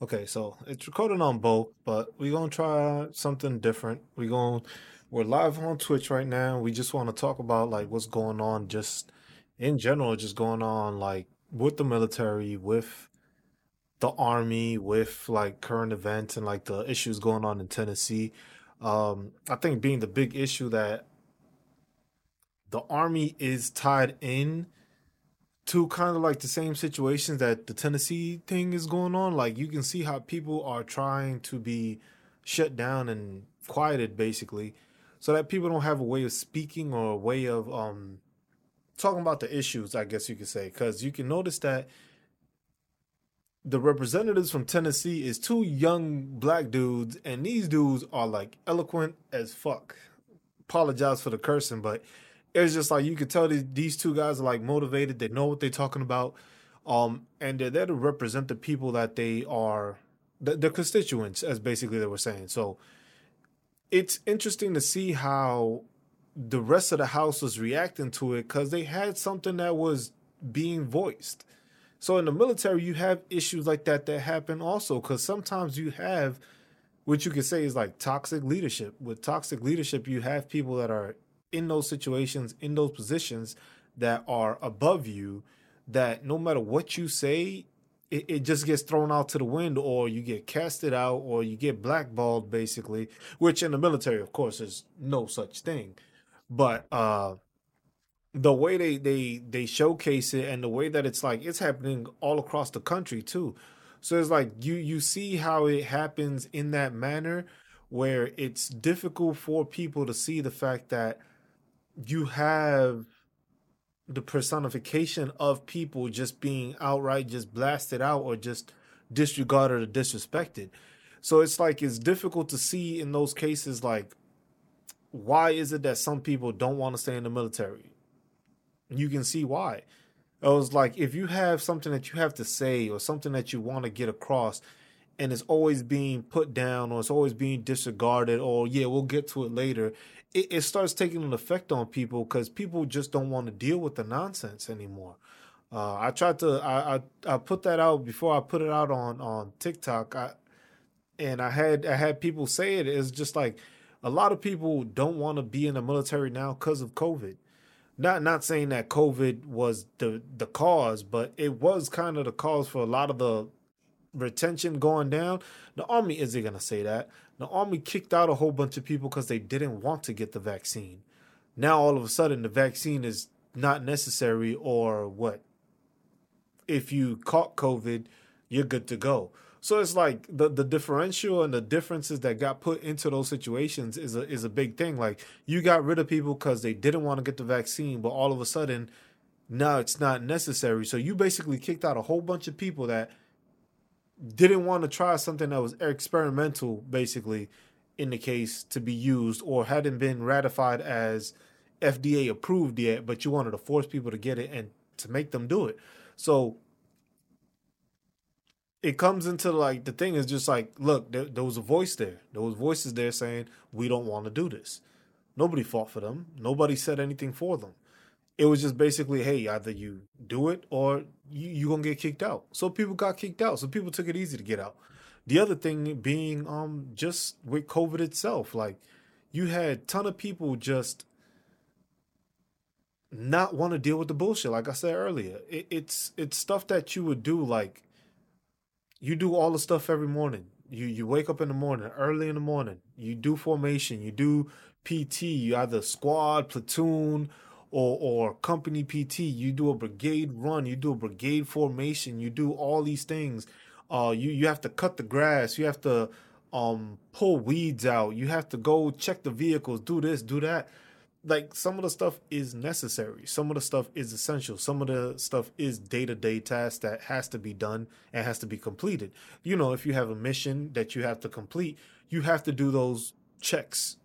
Okay, so it's recording on both, but we're gonna try something different. We're going we're live on Twitch right now. We just want to talk about like what's going on just in general, just going on like with the military, with the army, with like current events and like the issues going on in Tennessee. Um, I think being the big issue that the army is tied in to kind of like the same situations that the Tennessee thing is going on. Like you can see how people are trying to be shut down and quieted basically so that people don't have a way of speaking or a way of um talking about the issues, I guess you could say, cuz you can notice that the representatives from Tennessee is two young black dudes and these dudes are like eloquent as fuck. Apologize for the cursing, but it's just like you could tell these, these two guys are like motivated. They know what they're talking about, um, and they're there to represent the people that they are, the, the constituents, as basically they were saying. So it's interesting to see how the rest of the house was reacting to it because they had something that was being voiced. So in the military, you have issues like that that happen also because sometimes you have what you could say is like toxic leadership. With toxic leadership, you have people that are in those situations, in those positions that are above you, that no matter what you say, it, it just gets thrown out to the wind, or you get casted out, or you get blackballed, basically. Which in the military, of course, is no such thing. But uh, the way they they they showcase it, and the way that it's like it's happening all across the country too. So it's like you you see how it happens in that manner where it's difficult for people to see the fact that you have the personification of people just being outright just blasted out or just disregarded or disrespected. So it's like it's difficult to see in those cases like why is it that some people don't want to stay in the military? You can see why. It was like if you have something that you have to say or something that you want to get across and it's always being put down or it's always being disregarded or yeah, we'll get to it later it, it starts taking an effect on people because people just don't want to deal with the nonsense anymore. Uh, I tried to I, I, I put that out before I put it out on on TikTok. I and I had I had people say it. It's just like a lot of people don't want to be in the military now because of COVID. Not not saying that COVID was the the cause, but it was kind of the cause for a lot of the retention going down. The army isn't gonna say that. The army kicked out a whole bunch of people because they didn't want to get the vaccine. Now all of a sudden the vaccine is not necessary or what? If you caught COVID, you're good to go. So it's like the the differential and the differences that got put into those situations is a is a big thing. Like you got rid of people because they didn't want to get the vaccine, but all of a sudden now it's not necessary. So you basically kicked out a whole bunch of people that didn't want to try something that was experimental, basically, in the case to be used or hadn't been ratified as FDA approved yet, but you wanted to force people to get it and to make them do it. So it comes into like the thing is just like, look, there, there was a voice there. There was voices there saying we don't want to do this. Nobody fought for them. Nobody said anything for them it was just basically, hey, either you do it or you you gonna get kicked out. So people got kicked out. So people took it easy to get out. The other thing being um just with COVID itself, like you had ton of people just not want to deal with the bullshit. Like I said earlier, it, it's it's stuff that you would do. Like you do all the stuff every morning. You you wake up in the morning, early in the morning. You do formation. You do PT. You either squad, platoon, or or company PT, you do a brigade run, you do a brigade formation, you do all these things. Uh, you you have to cut the grass, you have to um pull weeds out, you have to go check the vehicles, do this, do that. Like some of the stuff is necessary, some of the stuff is essential, some of the stuff is day to day tasks that has to be done and has to be completed. You know, if you have a mission that you have to complete, you have to do those checks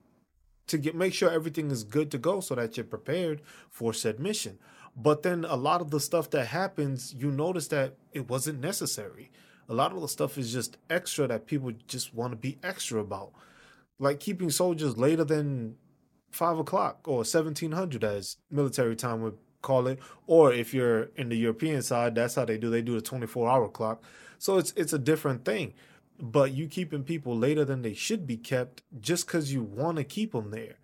to get make sure everything is good to go so that you're prepared for said mission. But then a lot of the stuff that happens, you notice that it wasn't necessary. A lot of the stuff is just extra that people just want to be extra about. Like keeping soldiers later than five o'clock or seventeen hundred as military time would call it. Or if you're in the European side, that's how they do. They do the twenty four hour clock. So it's it's a different thing. But you keeping people later than they should be kept just because you want to keep them there.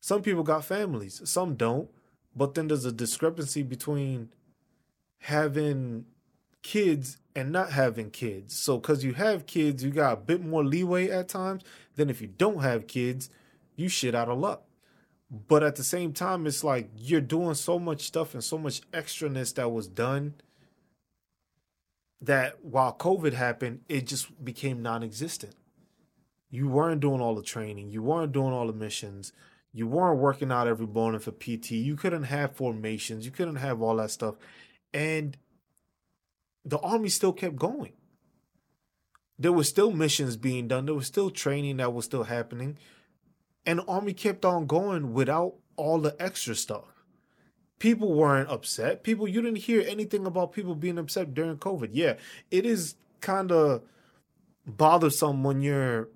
Some people got families, some don't. But then there's a discrepancy between having kids and not having kids. So because you have kids, you got a bit more leeway at times than if you don't have kids, you shit out of luck. But at the same time, it's like you're doing so much stuff and so much extraness that was done that while COVID happened, it just became non existent. You weren't doing all the training, you weren't doing all the missions, you weren't working out every morning for PT, you couldn't have formations, you couldn't have all that stuff. And the army still kept going. There were still missions being done, there was still training that was still happening. And the army kept on going without all the extra stuff. People weren't upset. People, you didn't hear anything about people being upset during COVID. Yeah, it is kind of bothersome when you're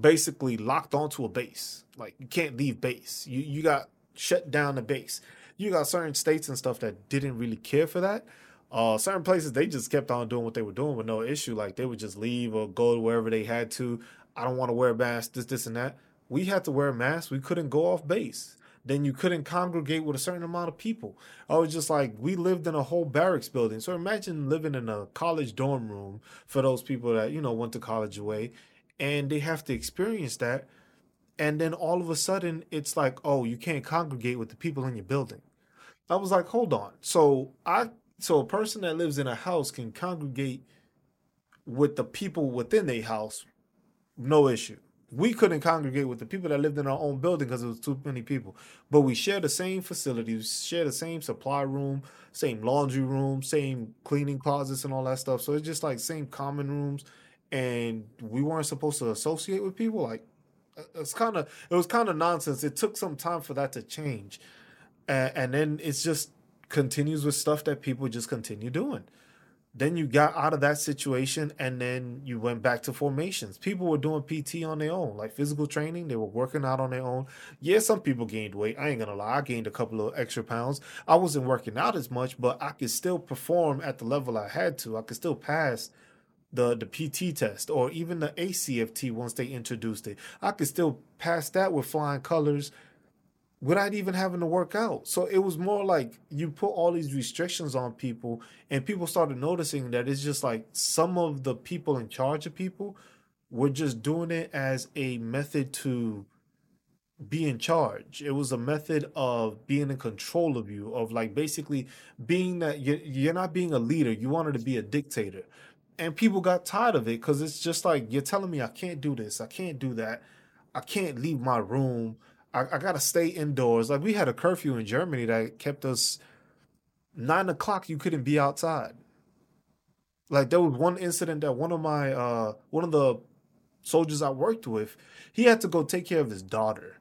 basically locked onto a base. Like you can't leave base. You you got shut down the base. You got certain states and stuff that didn't really care for that. Uh, certain places they just kept on doing what they were doing with no issue. Like they would just leave or go wherever they had to. I don't want to wear a mask. This, this, and that we had to wear a mask. We couldn't go off base. Then you couldn't congregate with a certain amount of people. Oh, I was just like, we lived in a whole barracks building. So imagine living in a college dorm room for those people that, you know, went to college away and they have to experience that. And then all of a sudden, it's like, oh, you can't congregate with the people in your building. I was like, hold on. So I, so a person that lives in a house can congregate with the people within a house, no issue we couldn't congregate with the people that lived in our own building because it was too many people. But we share the same facilities, share the same supply room, same laundry room, same cleaning closets and all that stuff. So it's just like same common rooms, and we weren't supposed to associate with people. Like uh, it's kind of it was kind of nonsense. It took some time for that to change, and, and then it's just continues with stuff that people just continue doing. Then you got out of that situation and then you went back to formations. People were doing PT on their own, like physical training. They were working out on their own. Yeah, some people gained weight. I ain't gonna lie. I gained a couple of extra pounds. I wasn't working out as much, but I could still perform at the level I had to. I could still pass the the PT test or even the ACFT once they introduced it. I could still pass that with flying colors without even having to work out. So it was more like you put all these restrictions on people, and people started noticing that it's just like some of the people in charge of people were just doing it as a method to be in charge. It was a method of being in control of you, of like basically being that you're not being a leader, you wanted to be a dictator. And people got tired of it because it's just like, you're telling me I can't do this, I can't do that, I can't leave my room I, I gotta stay indoors. Like we had a curfew in Germany that kept us nine o'clock. You couldn't be outside. Like there was one incident that one of my uh one of the soldiers I worked with, he had to go take care of his daughter.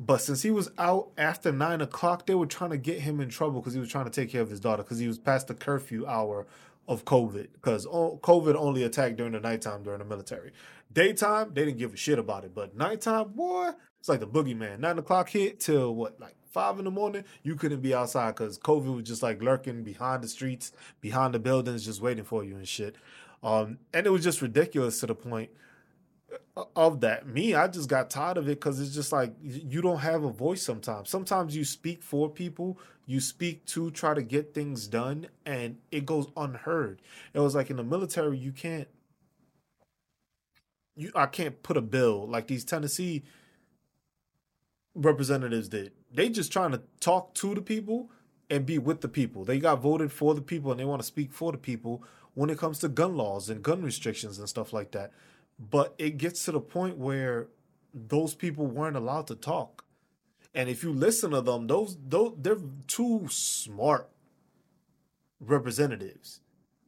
But since he was out after nine o'clock, they were trying to get him in trouble because he was trying to take care of his daughter because he was past the curfew hour of COVID. Because COVID only attacked during the nighttime during the military. Daytime, they didn't give a shit about it. But nighttime, boy, it's like the boogeyman. Nine o'clock hit till what, like five in the morning? You couldn't be outside because COVID was just like lurking behind the streets, behind the buildings, just waiting for you and shit. Um, and it was just ridiculous to the point uh, of that. Me, I just got tired of it because it's just like you don't have a voice sometimes. Sometimes you speak for people, you speak to try to get things done, and it goes unheard. It was like in the military, you can't. You, I can't put a bill like these Tennessee representatives did. They just trying to talk to the people and be with the people. They got voted for the people and they want to speak for the people when it comes to gun laws and gun restrictions and stuff like that. But it gets to the point where those people weren't allowed to talk. And if you listen to them, those those they're too smart representatives.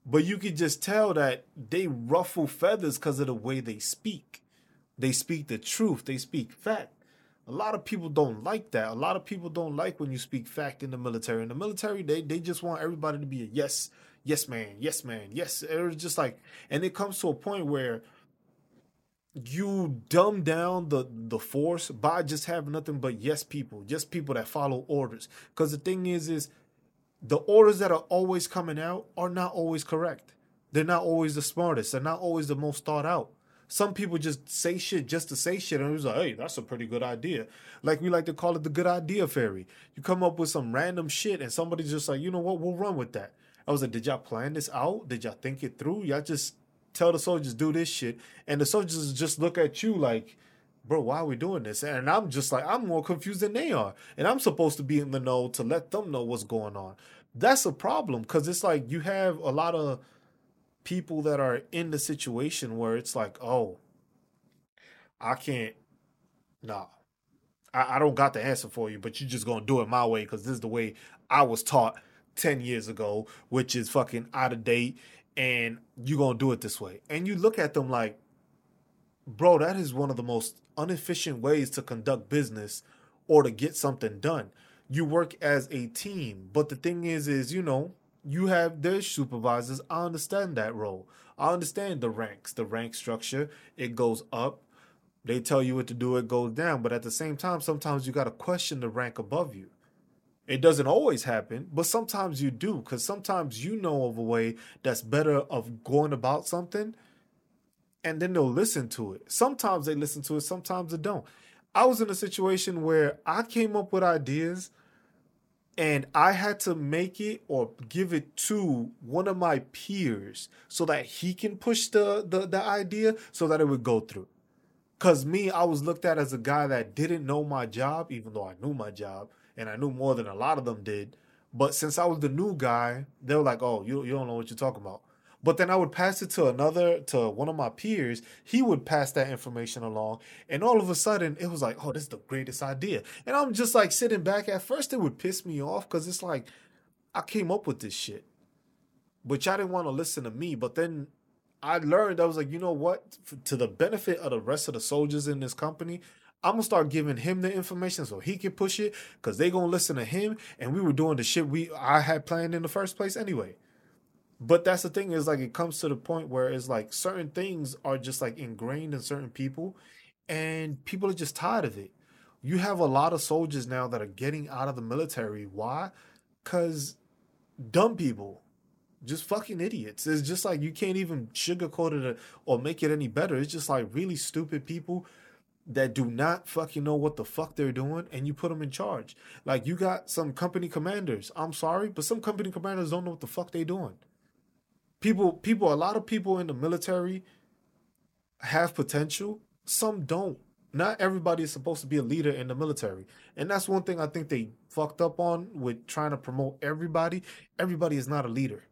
But you could just tell that they ruffle feathers because of the way they speak. They speak the truth, they speak fact. A lot of people don't like that. A lot of people don't like when you speak fact in the military. In the military, they they just want everybody to be a yes, yes man, yes man, yes. It's just like, and it comes to a point where you dumb down the the force by just having nothing but yes people, just people that follow orders. Because the thing is, is the orders that are always coming out are not always correct. They're not always the smartest. They're not always the most thought out. Some people just say shit just to say shit, and it was like, hey, that's a pretty good idea. Like we like to call it the good idea fairy. You come up with some random shit, and somebody's just like, you know what, we'll run with that. I was like, did y'all plan this out? Did y'all think it through? Y'all just tell the soldiers do this shit, and the soldiers just look at you like, bro, why are we doing this? And I'm just like, I'm more confused than they are, and I'm supposed to be in the know to let them know what's going on. That's a problem because it's like you have a lot of people that are in the situation where it's like, oh, I can't, nah, I, I don't got the answer for you, but you're just gonna do it my way because this is the way I was taught 10 years ago, which is fucking out of date, and you're gonna do it this way. And you look at them like, bro, that is one of the most inefficient ways to conduct business or to get something done. You work as a team, but the thing is, is you know, you have their supervisors. I understand that role. I understand the ranks, the rank structure. It goes up. They tell you what to do, it goes down. But at the same time, sometimes you got to question the rank above you. It doesn't always happen, but sometimes you do, because sometimes you know of a way that's better of going about something, and then they'll listen to it. Sometimes they listen to it, sometimes they don't. I was in a situation where I came up with ideas and I had to make it or give it to one of my peers so that he can push the the, the idea so that it would go through. Cause me, I was looked at as a guy that didn't know my job, even though I knew my job and I knew more than a lot of them did. But since I was the new guy, they were like, "Oh, you you don't know what you're talking about." But then I would pass it to another to one of my peers. He would pass that information along, and all of a sudden it was like, "Oh, this is the greatest idea." And I'm just like sitting back. At first, it would piss me off because it's like I came up with this shit, but y'all didn't want to listen to me. But then I learned I was like, you know what? To the benefit of the rest of the soldiers in this company, I'm gonna start giving him the information so he can push it because they gonna listen to him and we were doing the shit we I had planned in the first place anyway. But that's the thing is like it comes to the point where it's like certain things are just like ingrained in certain people and people are just tired of it. You have a lot of soldiers now that are getting out of the military. Why? Cause dumb people. Just fucking idiots. It's just like you can't even sugarcoat it or make it any better. It's just like really stupid people that do not fucking know what the fuck they're doing and you put them in charge. Like you got some company commanders. I'm sorry, but some company commanders don't know what the fuck they're doing. People people a lot of people in the military have potential, some don't. Not everybody is supposed to be a leader in the military. And that's one thing I think they fucked up on with trying to promote everybody. Everybody is not a leader.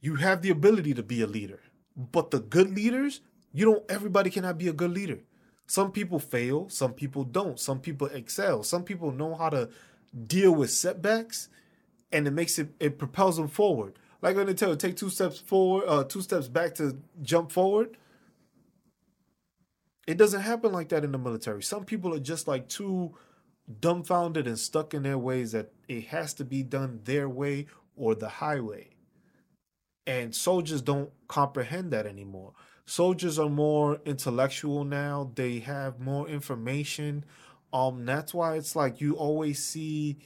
You have the ability to be a leader, but the good leaders you don't everybody cannot be a good leader. Some people fail, some people don't. Some people excel. Some people know how to deal with setbacks and it makes it it propels them forward. Like they tell you take two steps forward, uh two steps back to jump forward. It doesn't happen like that in the military. Some people are just like too dumbfounded and stuck in their ways that it has to be done their way or the highway. And soldiers don't comprehend that anymore soldiers are more intellectual now. They have more information. Um, that's why it's like you always see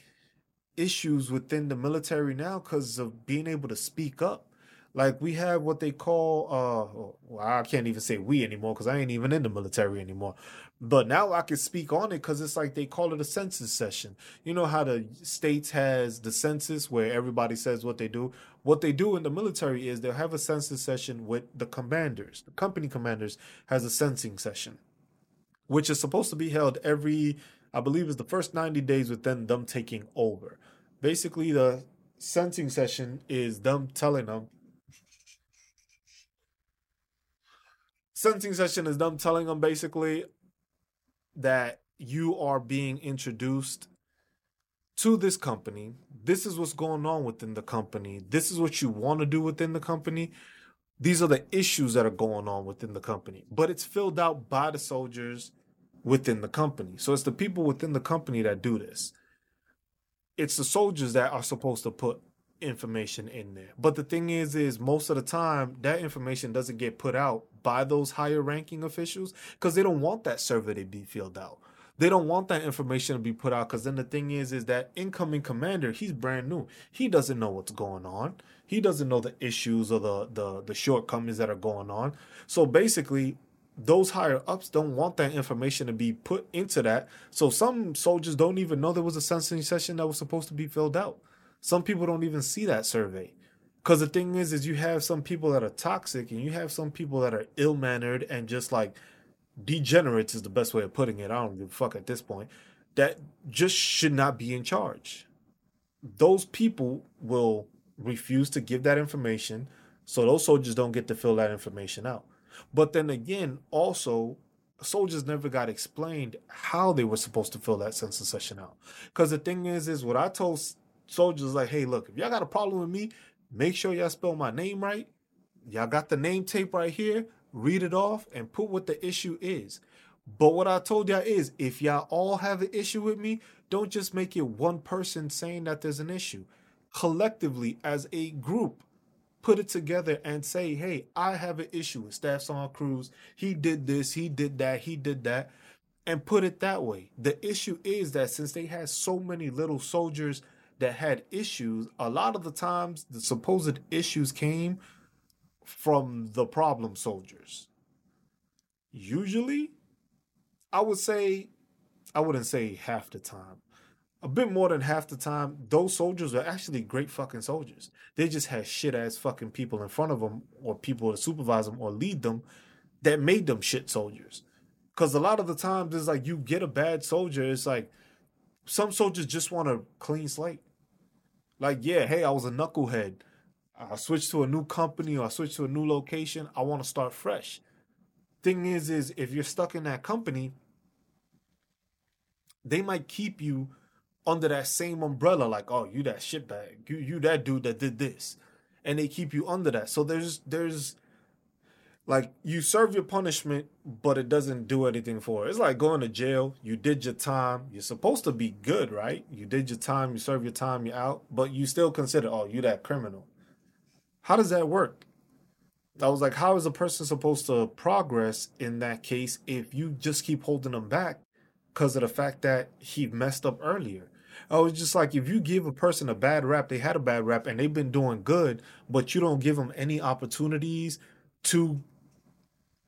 issues within the military now because of being able to speak up. Like we have what they call uh well, I can't even say we anymore because I ain't even in the military anymore. But now I can speak on it because it's like they call it a census session. You know how the states has the census where everybody says what they do. What they do in the military is they'll have a census session with the commanders. The company commanders has a sensing session, which is supposed to be held every I believe is the first 90 days within them taking over. Basically the sensing session is them telling them sentencing session is them telling them basically that you are being introduced to this company. This is what's going on within the company. This is what you want to do within the company. These are the issues that are going on within the company. But it's filled out by the soldiers within the company. So it's the people within the company that do this. It's the soldiers that are supposed to put information in there. But the thing is, is most of the time that information doesn't get put out by those higher ranking officials because they don't want that survey to be filled out. They don't want that information to be put out because then the thing is, is that incoming commander, he's brand new. He doesn't know what's going on. He doesn't know the issues or the the the shortcomings that are going on. So basically, those higher ups don't want that information to be put into that. So some soldiers don't even know there was a sensing session that was supposed to be filled out. Some people don't even see that survey. Cause the thing is, is you have some people that are toxic and you have some people that are ill mannered and just like degenerates is the best way of putting it. I don't give a fuck at this point. That just should not be in charge. Those people will refuse to give that information, so those soldiers don't get to fill that information out. But then again, also, soldiers never got explained how they were supposed to fill that census session out. Because the thing is, is what I told soldiers like, hey, look, if y'all got a problem with me, make sure y'all spell my name right. Y'all got the name tape right here. Read it off and put what the issue is. But what I told y'all is if y'all all have an issue with me, don't just make it one person saying that there's an issue. Collectively, as a group, put it together and say, hey, I have an issue with Staff Sergeant Cruz. He did this, he did that, he did that, and put it that way. The issue is that since they had so many little soldiers that had issues, a lot of the times the supposed issues came from the problem soldiers. Usually, I would say, I wouldn't say half the time, a bit more than half the time, those soldiers are actually great fucking soldiers. They just had shit ass fucking people in front of them, or people to supervise them or lead them, that made them shit soldiers. Because a lot of the times, it's like you get a bad soldier, it's like some soldiers just want a clean slate. Like, yeah, hey, I was a knucklehead. I switched to a new company or I switched to a new location. I want to start fresh. Thing is, is if you're stuck in that company, they might keep you under that same umbrella, like, oh, you that shitbag, you you that dude that did this, and they keep you under that. So there's there's like you serve your punishment, but it doesn't do anything for it. It's like going to jail. You did your time. You're supposed to be good, right? You did your time. You serve your time. You're out, but you still consider, oh, you that criminal. How does that work? I was like, how is a person supposed to progress in that case if you just keep holding them back because of the fact that he messed up earlier? Oh, I was just like, if you give a person a bad rap, they had a bad rap and they've been doing good, but you don't give them any opportunities to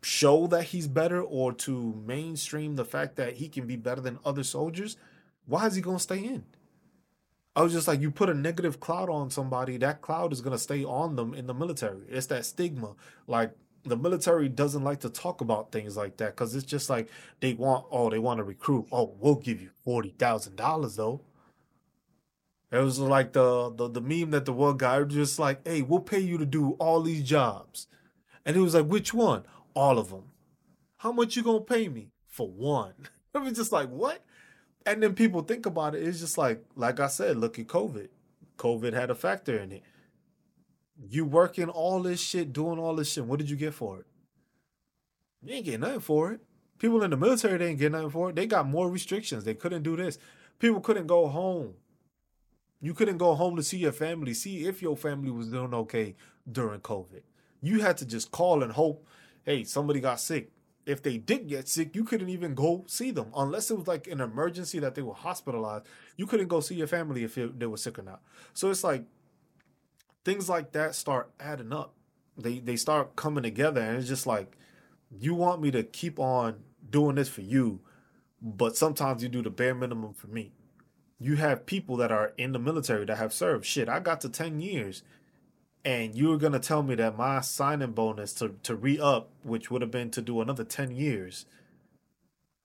show that he's better or to mainstream the fact that he can be better than other soldiers, why is he going to stay in? I was just like, you put a negative cloud on somebody, that cloud is going to stay on them in the military. It's that stigma. Like, the military doesn't like to talk about things like that because it's just like they want, oh, they want to recruit. Oh, we'll give you $40,000 though. It was like the, the the meme that the one guy was just like, "Hey, we'll pay you to do all these jobs," and he was like, "Which one? All of them. How much you gonna pay me for one?" I was just like, "What?" And then people think about it. It's just like, like I said, look at COVID. COVID had a factor in it. You working all this shit, doing all this shit. What did you get for it? You ain't getting nothing for it. People in the military, they ain't getting nothing for it. They got more restrictions. They couldn't do this. People couldn't go home. You couldn't go home to see your family, see if your family was doing okay during COVID. You had to just call and hope, hey, somebody got sick. If they did get sick, you couldn't even go see them unless it was like an emergency that they were hospitalized. You couldn't go see your family if they were sick or not. So it's like things like that start adding up. They they start coming together, and it's just like you want me to keep on doing this for you, but sometimes you do the bare minimum for me you have people that are in the military that have served. Shit, I got to 10 years and you were going to tell me that my signing bonus to, to re up, which would have been to do another 10 years,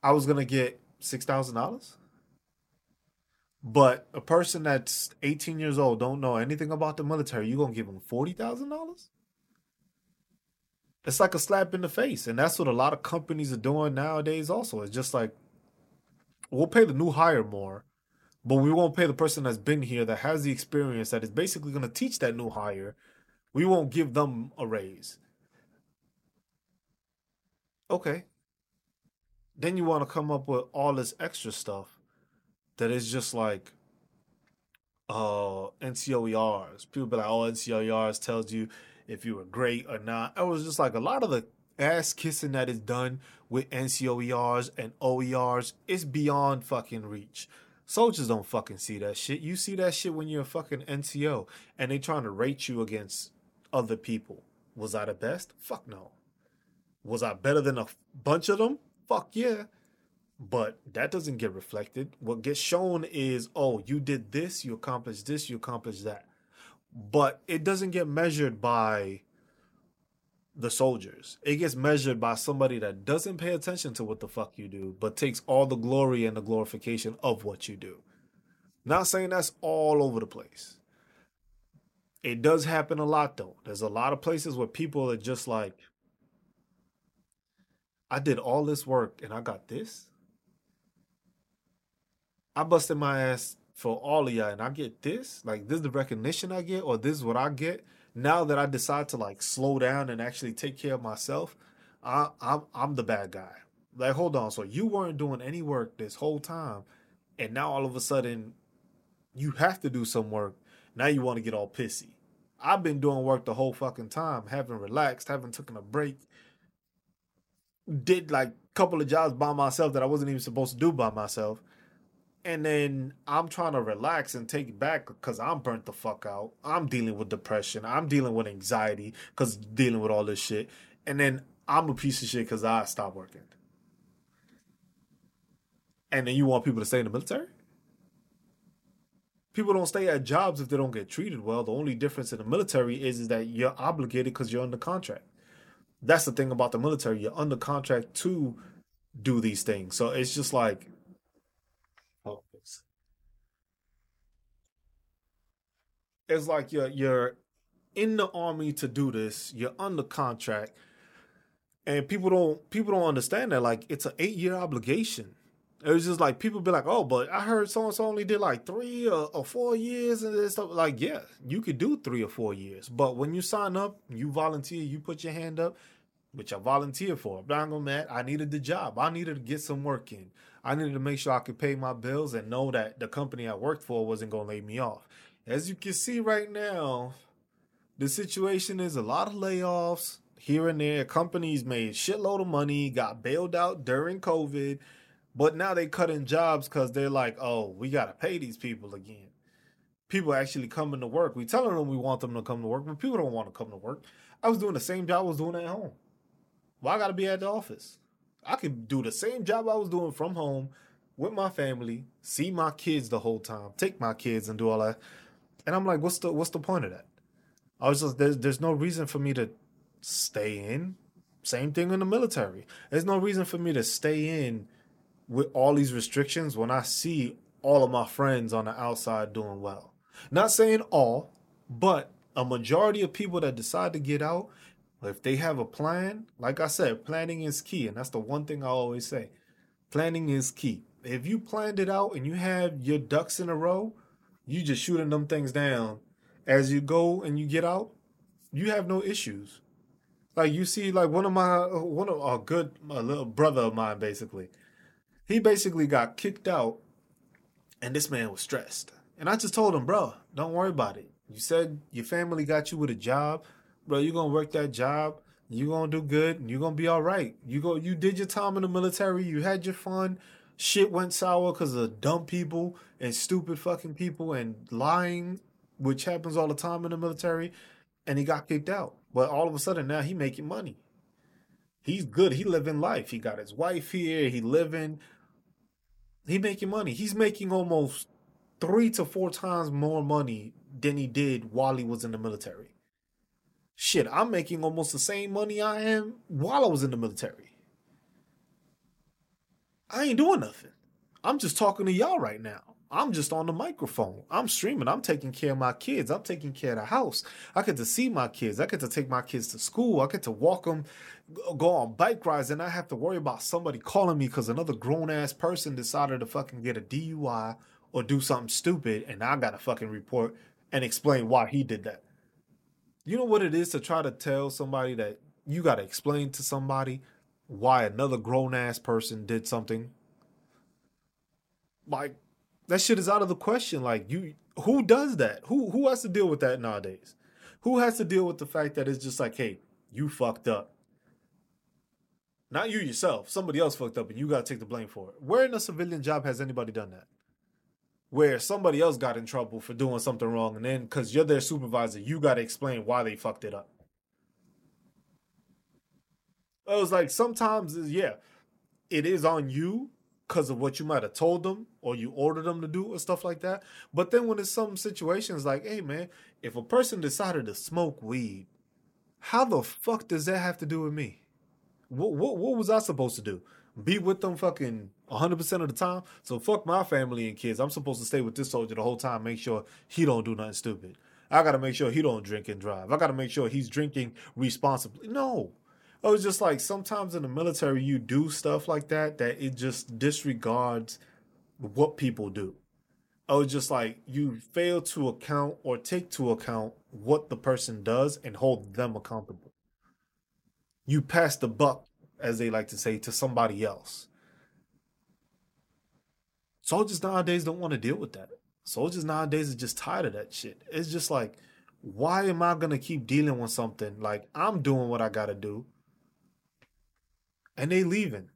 I was going to get $6,000? But a person that's 18 years old, don't know anything about the military, you're going to give them $40,000? It's like a slap in the face. And that's what a lot of companies are doing nowadays, also. It's just like, we'll pay the new hire more but we won't pay the person that's been here that has the experience that is basically going to teach that new hire. We won't give them a raise. Okay. Then you want to come up with all this extra stuff that is just like uh NCOERs. People be like, oh, NCOERs tells you if you were great or not. It was just like a lot of the ass kissing that is done with NCOERs and OERs, it's beyond fucking reach. Soldiers don't fucking see that shit. You see that shit when you're a fucking NCO and they trying to rate you against other people. Was I the best? Fuck no. Was I better than a bunch of them? Fuck yeah. But that doesn't get reflected. What gets shown is, oh, you did this, you accomplished this, you accomplished that. But it doesn't get measured by the soldiers. It gets measured by somebody that doesn't pay attention to what the fuck you do, but takes all the glory and the glorification of what you do. Not saying that's all over the place. It does happen a lot though. There's a lot of places where people are just like, I did all this work and I got this. I busted my ass for all of y'all and I get this. Like, this is the recognition I get, or this is what I get now that I decide to like slow down and actually take care of myself, I, I'm I'm the bad guy. Like, hold on. So you weren't doing any work this whole time, and now all of a sudden, you have to do some work. Now you want to get all pissy. I've been doing work the whole fucking time, haven't relaxed, haven't taken a break. Did like a couple of jobs by myself that I wasn't even supposed to do by myself and then I'm trying to relax and take back because I'm burnt the fuck out. I'm dealing with depression. I'm dealing with anxiety because dealing with all this shit. And then I'm a piece of shit because I stopped working. And then you want people to stay in the military? People don't stay at jobs if they don't get treated well. The only difference in the military is, is that you're obligated because you're under contract. That's the thing about the military. You're under contract to do these things. So it's just like it's like you're you're in the army to do this. You're under contract, and people don't people don't understand that. Like it's an eight year obligation. It was just like people be like, "Oh, but I heard so and so only did like three or, or four years and stuff." Like, yeah, you could do three or four years, but when you sign up, you volunteer, you put your hand up, which I volunteered for. But I'm gonna mad. I needed the job. I needed to get some work in. I needed to make sure I could pay my bills and know that the company I worked for wasn't gonna lay me off. As you can see right now, the situation is a lot of layoffs here and there. Companies made shitload of money, got bailed out during COVID, but now they cutting jobs because they're like, oh, we gotta pay these people again. People actually coming to work. We telling them we want them to come to work, but people don't want to come to work. I was doing the same job I was doing at home. Why well, I gotta be at the office? I could do the same job I was doing from home with my family, see my kids the whole time, take my kids and do all that. And I'm like, what's the what's the point of that? I was just there's there's no reason for me to stay in. Same thing in the military. There's no reason for me to stay in with all these restrictions when I see all of my friends on the outside doing well. Not saying all, but a majority of people that decide to get out, if they have a plan, like I said, planning is key. And that's the one thing I always say planning is key. If you planned it out and you have your ducks in a row, you just shooting them things down as you go and you get out, you have no issues. Like you see, like one of my one of a good little brother of mine, basically, he basically got kicked out, and this man was stressed. And I just told him, bro, don't worry about it. You said your family got you with a job, bro. You're gonna work that job. You're gonna do good. And you're gonna be all right. You go. You did your time in the military. You had your fun shit went sour because of dumb people and stupid fucking people and lying, which happens all the time in the military, and he got kicked out. But all of a sudden now he making money. He's good. He living life. He got his wife here. He living. He making money. He's making almost three to four times more money than he did while he was in the military. Shit, I'm making almost the same money I am while I was in the military. I ain't doing nothing. I'm just talking to y'all right now. I'm just on the microphone. I'm streaming. I'm taking care of my kids. I'm taking care of the house. I get to see my kids. I get to take my kids to school. I get to walk them, go on bike rides, and I have to worry about somebody calling me because another grown ass person decided to fucking get a DUI or do something stupid, and I got to fucking report and explain why he did that. You know what it is to try to tell somebody that you got to explain to somebody why another grown ass person did something. Like that shit is out of the question. Like you who does that? Who who has to deal with that nowadays? Who has to deal with the fact that it's just like, hey, you fucked up. Not you yourself. Somebody else fucked up and you got to take the blame for it. Where in a civilian job has anybody done that? Where somebody else got in trouble for doing something wrong and then because you're their supervisor, you got to explain why they fucked it up. It was like sometimes, yeah, it is on you because of what you might have told them or you ordered them to do or stuff like that. But then when it's some situations like, hey man, if a person decided to smoke weed, how the fuck does that have to do with me? What what what was I supposed to do? Be with them fucking 100% of the time? So fuck my family and kids. I'm supposed to stay with this soldier the whole time, make sure he don't do nothing stupid. I got to make sure he don't drink and drive. I got to make sure he's drinking responsibly. No. Oh, I was just like sometimes in the military you do stuff like that that it just disregards what people do. Oh, I was just like you fail to account or take to account what the person does and hold them accountable. You pass the buck, as they like to say, to somebody else. Soldiers nowadays don't want to deal with that. Soldiers nowadays are just tired of that shit. It's just like, why am I gonna keep dealing with something? Like I'm doing what I gotta do and they leaving.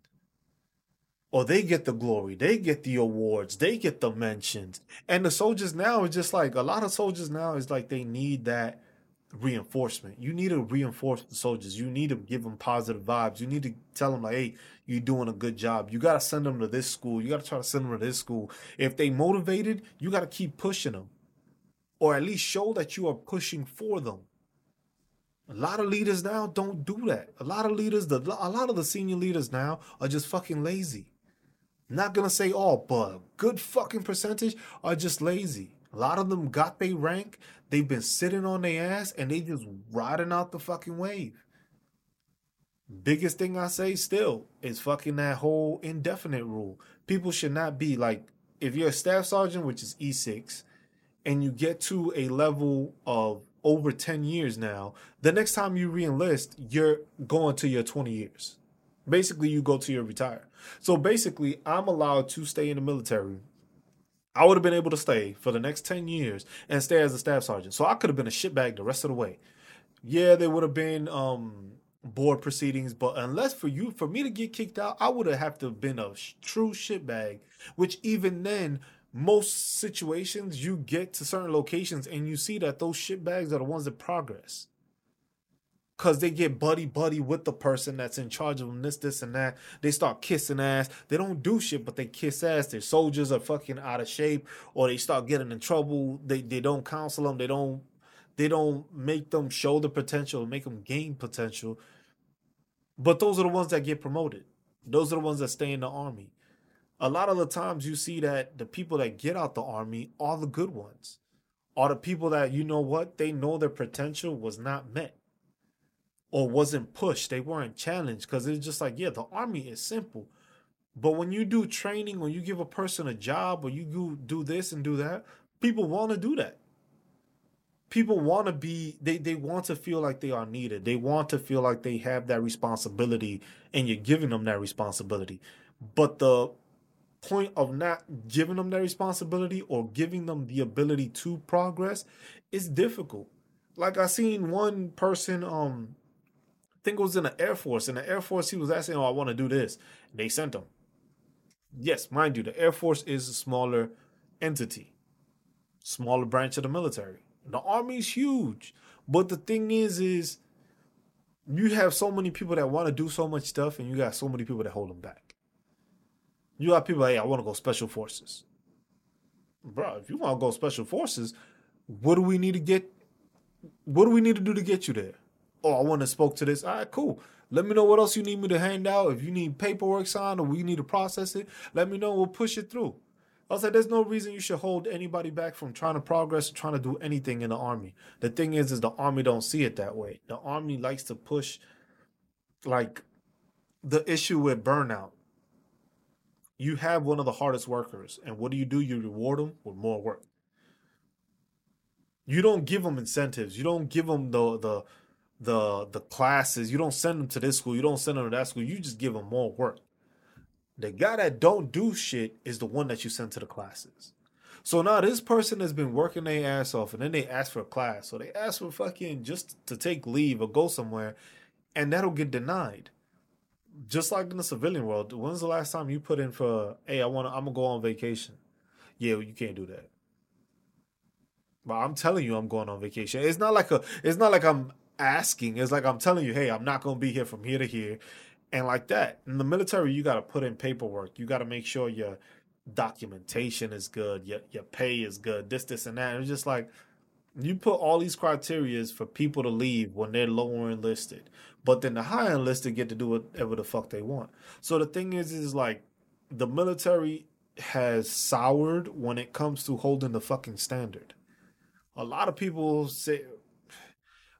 Or they get the glory, they get the awards, they get the mentions. And the soldiers now are just like a lot of soldiers now is like they need that reinforcement. You need to reinforce the soldiers. You need to give them positive vibes. You need to tell them like, hey, you're doing a good job. You got to send them to this school. You got to try to send them to this school. If they motivated, you got to keep pushing them, or at least show that you are pushing for them. A lot of leaders now don't do that. A lot of leaders, the a lot of the senior leaders now are just fucking lazy. Not gonna say all, but a good fucking percentage are just lazy. A lot of them got their rank, they've been sitting on their ass, and they just riding out the fucking wave. Biggest thing I say still is fucking that whole indefinite rule. People should not be like, if you're a staff sergeant, which is E6, and you get to a level of over 10 years now, the next time you reenlist, you're going to your 20 years. Basically, you go to your retire. So basically, I'm allowed to stay in the military. I would have been able to stay for the next 10 years and stay as a staff sergeant. So I could have been a shitbag the rest of the way. Yeah, there would have been um, board proceedings, but unless for you, for me to get kicked out, I would have have to have been a true shitbag, which even then most situations you get to certain locations and you see that those shit bags are the ones that progress. Because they get buddy buddy with the person that's in charge of them this this and that. They start kissing ass. They don't do shit but they kiss ass. Their soldiers are fucking out of shape or they start getting in trouble. They, they don't counsel them they don't they don't make them show the potential make them gain potential. But those are the ones that get promoted. Those are the ones that stay in the army a lot of the times you see that the people that get out the army are the good ones, are the people that you know what they know their potential was not met or wasn't pushed, they weren't challenged because it's just like yeah, the army is simple. But when you do training, when you give a person a job, or you do, do this and do that, people want to do that. People want to be, they, they want to feel like they are needed. They want to feel like they have that responsibility and you're giving them that responsibility. But the point of not giving them that responsibility or giving them the ability to progress is difficult. Like I seen one person, um, I think it was in the Air Force. In the Air Force, he was asking, "Oh, I want to do this." They sent him. Yes, mind you, the Air Force is a smaller entity, smaller branch of the military. The Army is huge, but the thing is, is you have so many people that want to do so much stuff, and you got so many people that hold them back. You got people hey, I want to go special forces. Bro, if you want to go special forces, what do we need to get? What do we need to do to get you there? Oh, I want to spoke to this. All right, cool. Let me know what else you need me to hand out. If you need paperwork signed or we need to process it, let me know. We'll push it through. I like, there's no reason you should hold anybody back from trying to progress or trying to do anything in the army. The thing is, is the army don't see it that way. The army likes to push like the issue with burnout you have one of the hardest workers, and what do you do? You reward them with more work. You don't give them incentives. You don't give them the the the the classes. You don't send them to this school. You don't send them to that school. You just give them more work. The guy that don't do shit is the one that you send to the classes. So now this person has been working their ass off, and then they ask for a class. So they ask for fucking just to take leave or go somewhere, and that'll get denied just like in the civilian world, when's the last time you put in for, hey, I want to, I'm gonna go on vacation? Yeah, you can't do that. But I'm telling you, I'm going on vacation. It's not like a, it's not like I'm asking. It's like I'm telling you, hey, I'm not gonna be here from here to here, and like that. In the military, you got to put in paperwork. You got to make sure your documentation is good, your your pay is good, this, this, and that. It's just like you put all these criterias for people to leave when they're lower enlisted, but then the high enlisted get to do whatever the fuck they want. So the thing is, is like the military has soured when it comes to holding the fucking standard. A lot of people say,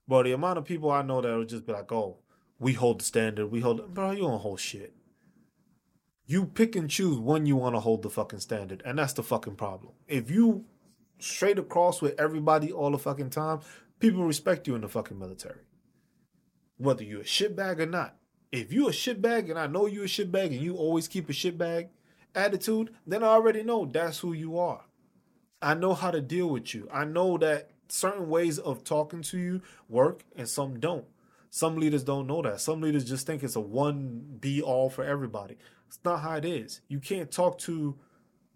but the amount of people I know that will just be like, "Oh, we hold the standard, we hold," bro, you don't hold shit. You pick and choose when you want to hold the fucking standard, and that's the fucking problem. If you straight across with everybody all the fucking time, people respect you in the fucking military. Whether you're a shitbag or not. If you're a shitbag and I know you're a shitbag and you always keep a shitbag attitude, then I already know that's who you are. I know how to deal with you. I know that certain ways of talking to you work and some don't. Some leaders don't know that. Some leaders just think it's a one be all for everybody. It's not how it is. You can't talk to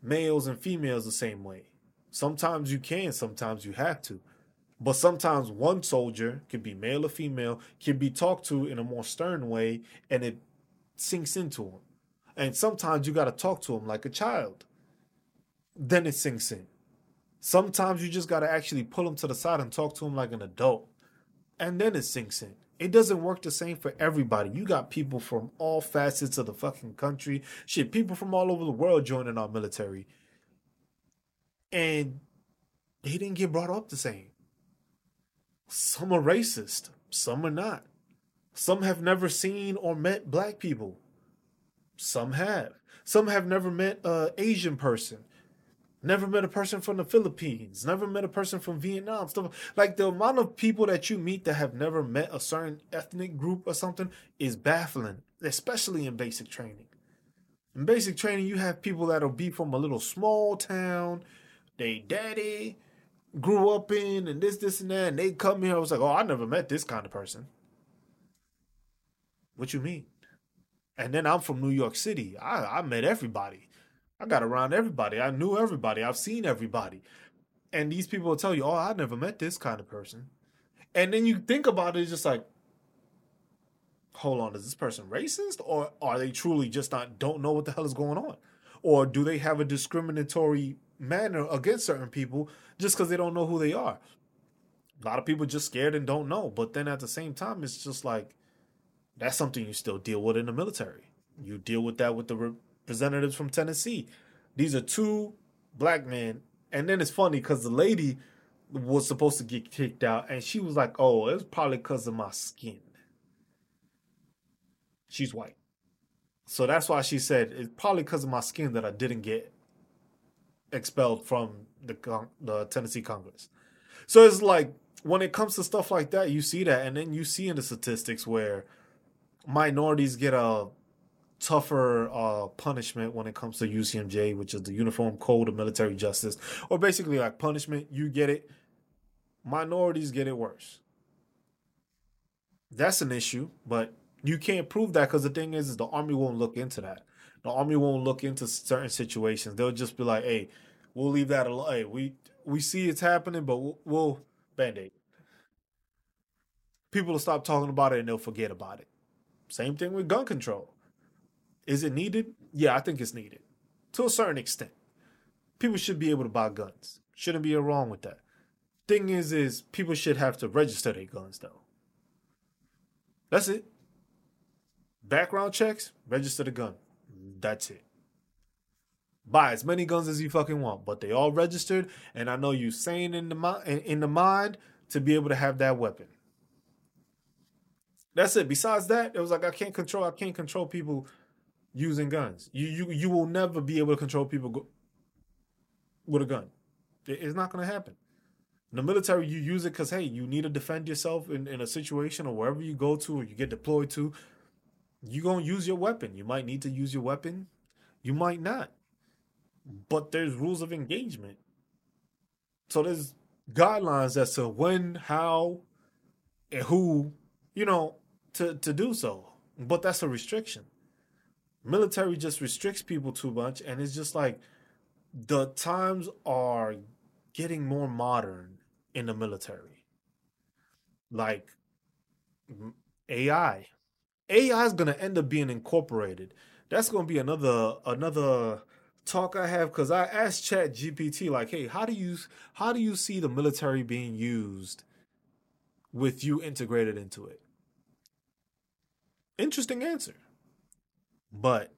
males and females the same way. Sometimes you can, sometimes you have to. But sometimes one soldier, could be male or female, can be talked to in a more stern way and it sinks into him. And sometimes you got to talk to him like a child. Then it sinks in. Sometimes you just got to actually pull him to the side and talk to him like an adult. And then it sinks in. It doesn't work the same for everybody. You got people from all facets of the fucking country. Shit, people from all over the world joining our military and they didn't get brought up the same. Some are racist, some are not. Some have never seen or met black people. Some have. Some have never met an Asian person. Never met a person from the Philippines. Never met a person from Vietnam. Stuff like the amount of people that you meet that have never met a certain ethnic group or something is baffling, especially in basic training. In basic training, you have people that'll be from a little small town they daddy grew up in and this, this, and that, and they come here. I was like, oh, I never met this kind of person. What you mean? And then I'm from New York City. I, I met everybody. I got around everybody. I knew everybody. I've seen everybody. And these people will tell you, oh, I never met this kind of person. And then you think about it, it's just like, hold on, is this person racist? Or are they truly just not don't know what the hell is going on? Or do they have a discriminatory manner against certain people just because they don't know who they are. A lot of people just scared and don't know. But then at the same time, it's just like that's something you still deal with in the military. You deal with that with the representatives from Tennessee. These are two black men. And then it's funny because the lady was supposed to get kicked out and she was like, oh, it's probably because of my skin. She's white. So that's why she said it's probably because of my skin that I didn't get expelled from the the Tennessee Congress. So it's like when it comes to stuff like that, you see that, and then you see in the statistics where minorities get a tougher uh, punishment when it comes to UCMJ, which is the Uniform Code of Military Justice, or basically like punishment. You get it. Minorities get it worse. That's an issue, but you can't prove that because the thing is, is the army won't look into that. The army won't look into certain situations. They'll just be like, "Hey, we'll leave that alone. We we see it's happening, but we'll, we'll band aid." People will stop talking about it and they'll forget about it. Same thing with gun control. Is it needed? Yeah, I think it's needed to a certain extent. People should be able to buy guns. Shouldn't be wrong with that. Thing is, is people should have to register their guns though. That's it. Background checks, register the gun. That's it. Buy as many guns as you fucking want, but they all registered, and I know you sane in the mind in the mind to be able to have that weapon. That's it. Besides that, it was like I can't control. I can't control people using guns. You you you will never be able to control people go, with a gun. It's not going to happen. In the military, you use it because hey, you need to defend yourself in, in a situation or wherever you go to or you get deployed to You're gonna use your weapon. You might need to use your weapon. You might not. But there's rules of engagement. So there's guidelines as to when, how, and who, you know, to, to do so. But that's a restriction. Military just restricts people too much, and it's just like the times are getting more modern in the military. Like AI. AI is going to end up being incorporated. That's going to be another another talk I have cuz I asked Chat GPT like, "Hey, how do you how do you see the military being used with you integrated into it?" Interesting answer. But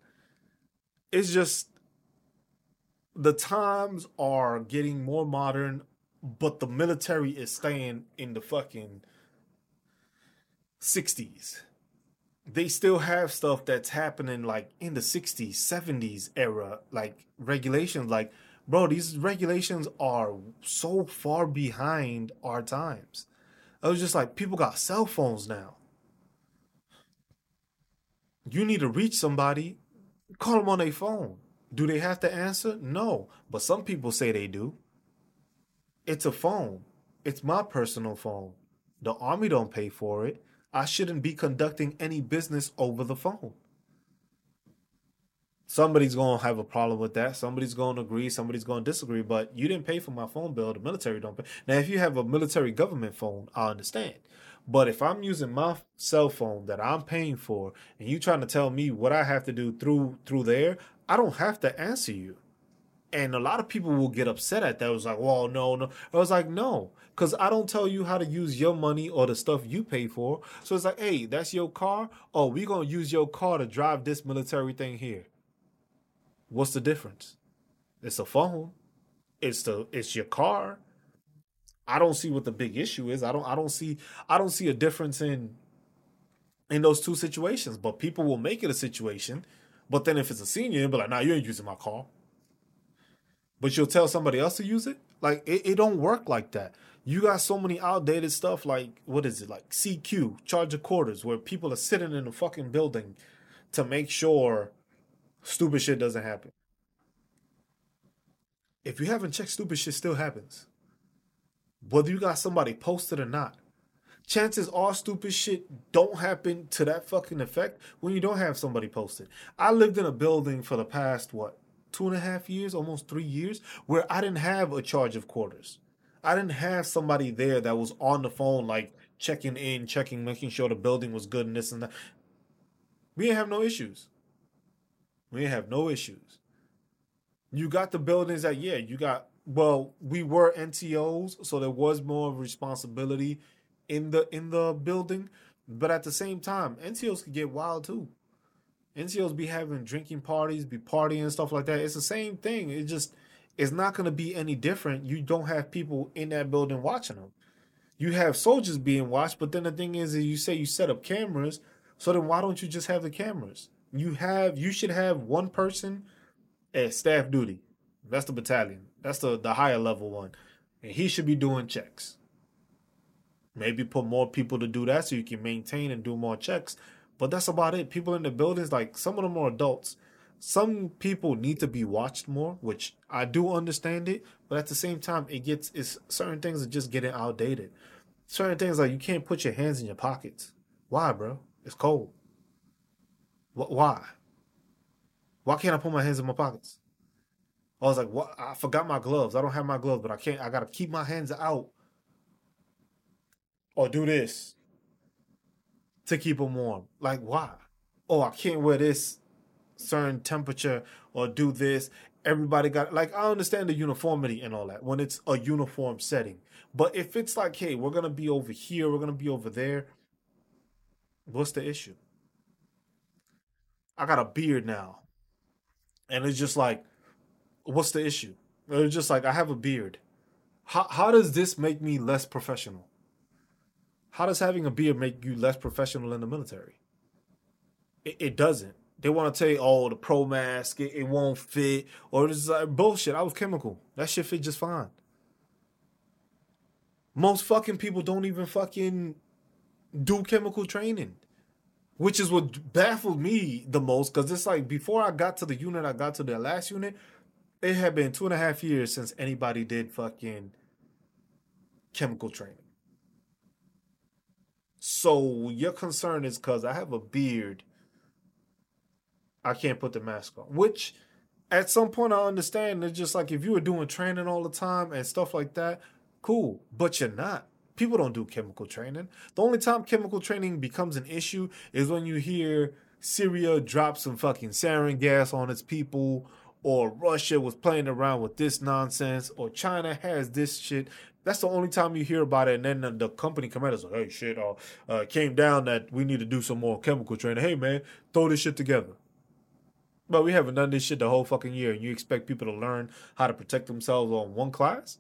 it's just the times are getting more modern, but the military is staying in the fucking 60s. They still have stuff that's happening like in the 60s, 70s era, like regulations. Like, bro, these regulations are so far behind our times. I was just like, people got cell phones now. You need to reach somebody, call them on their phone. Do they have to answer? No. But some people say they do. It's a phone. It's my personal phone. The army don't pay for it. I shouldn't be conducting any business over the phone. Somebody's going to have a problem with that. Somebody's going to agree. Somebody's going to disagree. But you didn't pay for my phone bill. The military don't pay. Now, if you have a military government phone, I understand. But if I'm using my cell phone that I'm paying for, and you trying to tell me what I have to do through through there, I don't have to answer you. And a lot of people will get upset at that. It was like, well, no, no. I was like, no, because I don't tell you how to use your money or the stuff you pay for. So it's like, hey, that's your car. Oh, we're going to use your car to drive this military thing here. What's the difference? It's a phone. It's the it's your car. I don't see what the big issue is. I don't I don't see I don't see a difference in in those two situations, but people will make it a situation but then if it's a senior, you'll be like, nah, you ain't using my car. But you'll tell somebody else to use it? Like it, it don't work like that. You got so many outdated stuff like what is it? Like CQ, charge of quarters, where people are sitting in a fucking building to make sure stupid shit doesn't happen. If you haven't checked, stupid shit still happens. Whether you got somebody posted or not chances are stupid shit don't happen to that fucking effect when you don't have somebody posted. I lived in a building for the past, what, two and a half years, almost three years, where I didn't have a charge of quarters. I didn't have somebody there that was on the phone, like checking in, checking, making sure the building was good and this and that. We didn't have no issues. We didn't have no issues. You got the buildings that, yeah, you got, well, we were NCOs, so there was more responsibility in the in the building, but at the same time, NCOs could get wild too. NCOs be having drinking parties, be partying and stuff like that. It's the same thing. It just it's not going to be any different. You don't have people in that building watching them. You have soldiers being watched, but then the thing is, is you say you set up cameras, so then why don't you just have the cameras? You have you should have one person at staff duty. That's the battalion. That's the the higher level one, and he should be doing checks. Maybe put more people to do that so you can maintain and do more checks. But that's about it. People in the buildings, like some of them are adults. Some people need to be watched more, which I do understand it. But at the same time, it gets it's certain things are just getting outdated. Certain things like you can't put your hands in your pockets. Why, bro? It's cold. Why? Why can't I put my hands in my pockets? I was like, what? I forgot my gloves. I don't have my gloves, but I can't. I gotta keep my hands out or do this to keep them warm. Like why? Oh, I can't wear this certain temperature or do this. Everybody got like I understand the uniformity and all that when it's a uniform setting. But if it's like, hey, we're gonna be over here, we're gonna be over there, what's the issue? I got a beard now. And it's just like, what's the issue? It's just like I have a beard. How how does this make me less professional? How does having a beard make you less professional in the military? It, it doesn't. They want to tell you, oh, the pro mask, it, it won't fit, or it's like bullshit. I was chemical. That shit fit just fine. Most fucking people don't even fucking do chemical training, which is what baffled me the most. Because it's like before I got to the unit, I got to the last unit, it had been two and a half years since anybody did fucking chemical training. So your concern is because I have a beard, I can't put the mask on. Which, at some point, I understand. It's just like if you were doing training all the time and stuff like that, cool. But you're not. People don't do chemical training. The only time chemical training becomes an issue is when you hear Syria drop some fucking sarin gas on its people, or Russia was playing around with this nonsense, or China has this shit. That's the only time you hear about it. And then the, the company commanders like, hey, shit, uh, uh, came down that we need to do some more chemical training. Hey, man, throw this shit together. But we haven't done this shit the whole fucking year, and you expect people to learn how to protect themselves on one class?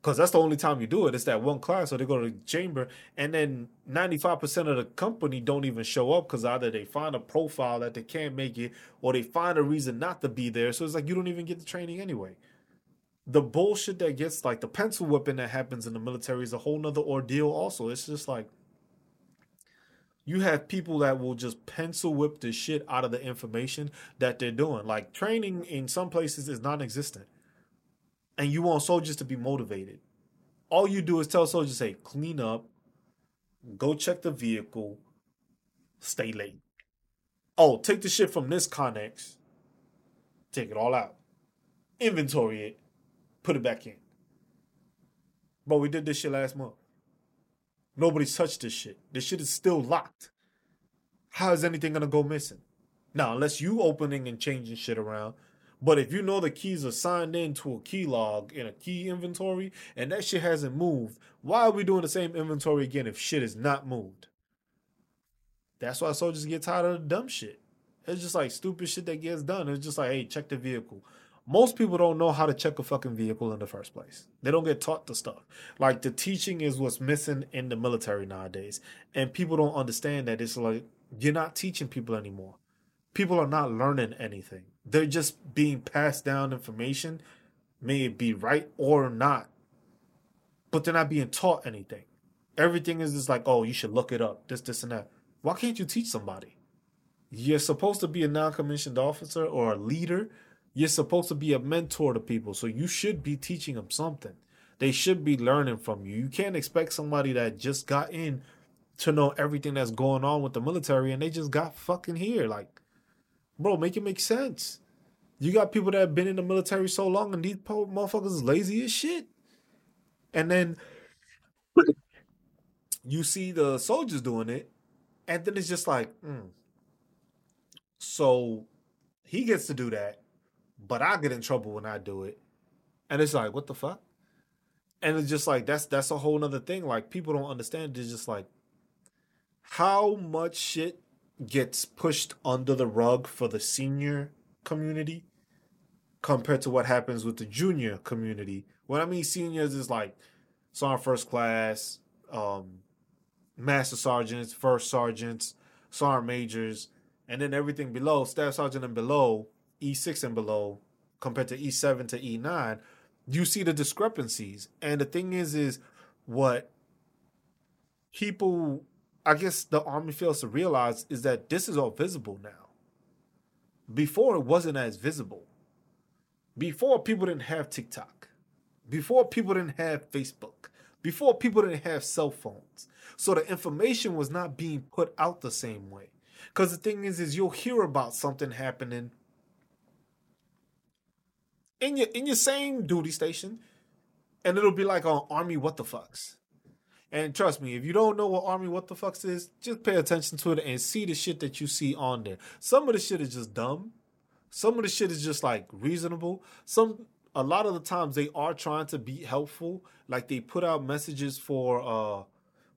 Because that's the only time you do it. It's that one class, so they go to the chamber, and then 95% of the company don't even show up because either they find a profile that they can't make it, or they find a reason not to be there. So it's like you don't even get the training anyway the bullshit that gets like the pencil whipping that happens in the military is a whole nother ordeal also. It's just like you have people that will just pencil whip the shit out of the information that they're doing. Like training in some places is non-existent. And you want soldiers to be motivated. All you do is tell soldiers say clean up. Go check the vehicle. Stay late. Oh take the shit from this connex. Take it all out. Inventory it put it back in. But we did this shit last month. Nobody's touched this shit. This shit is still locked. How is anything gonna go missing? Now, unless you opening and changing shit around. But if you know the keys are signed into a key log in a key inventory and that shit hasn't moved, why are we doing the same inventory again if shit is not moved? That's why soldiers get tired of the dumb shit. It's just like stupid shit that gets done. It's just like, hey, check the vehicle most people don't know how to check a fucking vehicle in the first place. They don't get taught the stuff. Like the teaching is what's missing in the military nowadays. And people don't understand that it's like you're not teaching people anymore. People are not learning anything. They're just being passed down information, may it be right or not. But they're not being taught anything. Everything is just like, oh, you should look it up, this, this, and that. Why can't you teach somebody? You're supposed to be a non commissioned officer or a leader you're supposed to be a mentor to people, so you should be teaching them something. They should be learning from you. You can't expect somebody that just got in to know everything that's going on with the military and they just got fucking here. Like, bro, make it make sense. You got people that have been in the military so long and these motherfuckers is lazy as shit. And then you see the soldiers doing it, and then it's just like, mm. so he gets to do that but I get in trouble when I do it. And it's like, what the fuck? And it's just like that's that's a whole nother thing. Like people don't understand. It's just like how much shit gets pushed under the rug for the senior community compared to what happens with the junior community. What I mean seniors is like sergeant first class, um, master sergeants, first sergeants, sergeant majors, and then everything below, staff sergeant and below E6 and below compared to E7 to E9, you see the discrepancies. And the thing is, is what people, I guess the Army fails to realize is that this is all visible now. Before it wasn't as visible. Before people didn't have TikTok. Before people didn't have Facebook. Before people didn't have cell phones. So the information was not being put out the same way. Because the thing is, is you'll hear about something happening in your in your same duty station, and it'll be like on Army what the fucks. And trust me, if you don't know what Army what the fucks is, just pay attention to it and see the shit that you see on there. Some of the shit is just dumb. Some of the shit is just like reasonable. Some a lot of the times they are trying to be helpful. Like they put out messages for uh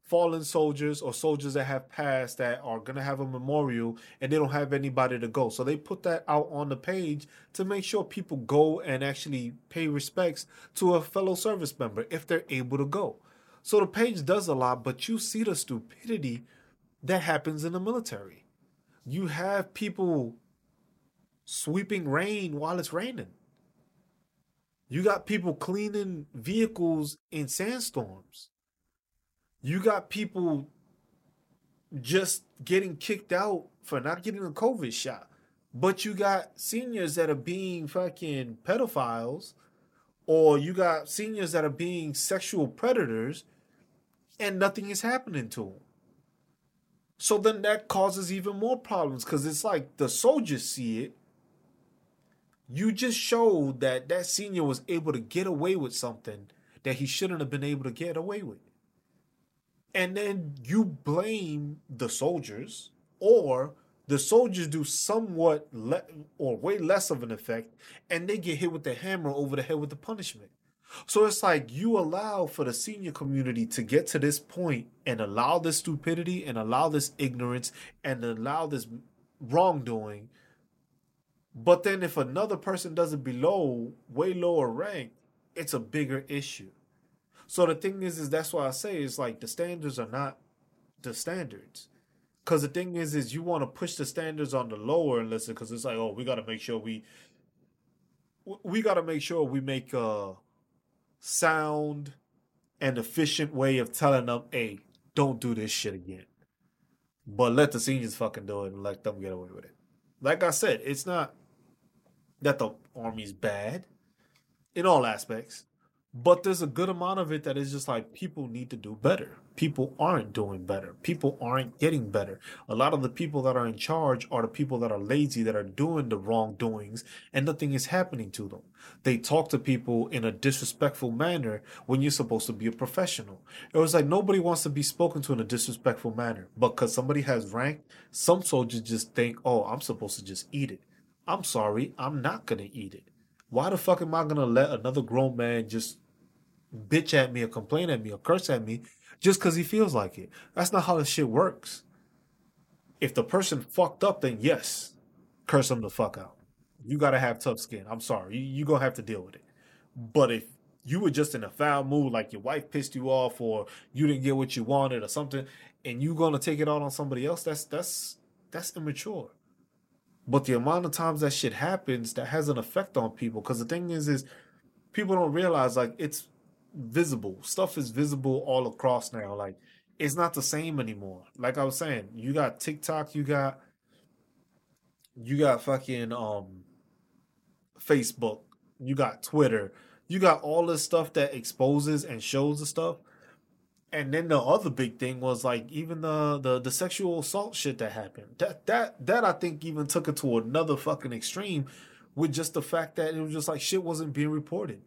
fallen soldiers or soldiers that have passed that are going to have a memorial and they don't have anybody to go. So they put that out on the page to make sure people go and actually pay respects to a fellow service member if they're able to go. So the page does a lot, but you see the stupidity that happens in the military. You have people sweeping rain while it's raining. You got people cleaning vehicles in sandstorms you got people just getting kicked out for not getting a COVID shot. But you got seniors that are being fucking pedophiles, or you got seniors that are being sexual predators, and nothing is happening to them. So then that causes even more problems because it's like the soldiers see it. You just showed that that senior was able to get away with something that he shouldn't have been able to get away with. And then you blame the soldiers, or the soldiers do somewhat le- or way less of an effect, and they get hit with the hammer over the head with the punishment. So it's like you allow for the senior community to get to this point and allow this stupidity and allow this ignorance and allow this wrongdoing. But then if another person does it below, way lower rank, it's a bigger issue. So the thing is, is that's why I say it's like the standards are not the standards. Cause the thing is, is you want to push the standards on the lower and listen, because it's like, oh, we got to make sure we, we got to make sure we make a sound and efficient way of telling them, hey, don't do this shit again. But let the seniors fucking do it and let them get away with it. Like I said, it's not that the army's bad in all aspects. But there's a good amount of it that is just like people need to do better. People aren't doing better. People aren't getting better. A lot of the people that are in charge are the people that are lazy, that are doing the wrongdoings, and nothing is happening to them. They talk to people in a disrespectful manner when you're supposed to be a professional. It was like nobody wants to be spoken to in a disrespectful manner. But because somebody has rank, some soldiers just think, oh, I'm supposed to just eat it. I'm sorry, I'm not going to eat it. Why the fuck am I to let another grown man just bitch at me or complain at me or curse at me just because he feels like it. That's not how this shit works. If the person fucked up, then yes, curse them the fuck out. You gotta have tough skin. I'm sorry. You, you gonna have to deal with it. But if you were just in a foul mood, like your wife pissed you off or you didn't get what you wanted or something, and you gonna take it out on somebody else, that's that's that's immature. But the amount of times that shit happens, that has an effect on people. Because the thing is, is people don't realize like it's visible. Stuff is visible all across now. Like it's not the same anymore. Like I was saying, you got TikTok, you got you got fucking um Facebook, you got Twitter, you got all this stuff that exposes and shows the stuff. And then the other big thing was like even the the the sexual assault shit that happened. That that that I think even took it to another fucking extreme with just the fact that it was just like shit wasn't being reported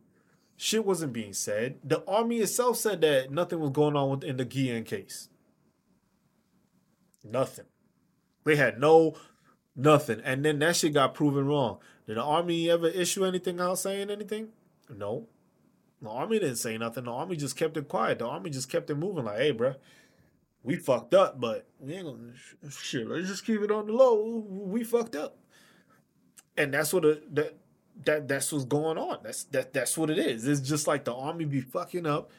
shit wasn't being said. The army itself said that nothing was going on in the Guillen case. Nothing. They had no nothing. And then that shit got proven wrong. Did the army ever issue anything out saying anything? No. The army didn't say nothing. The army just kept it quiet. The army just kept it moving. Like, hey, bro, we fucked up, but we ain't gonna shit. Let's just keep it on the low. We fucked up, and that's what the, the that that's what's going on. That's that that's what it is. It's just like the army be fucking up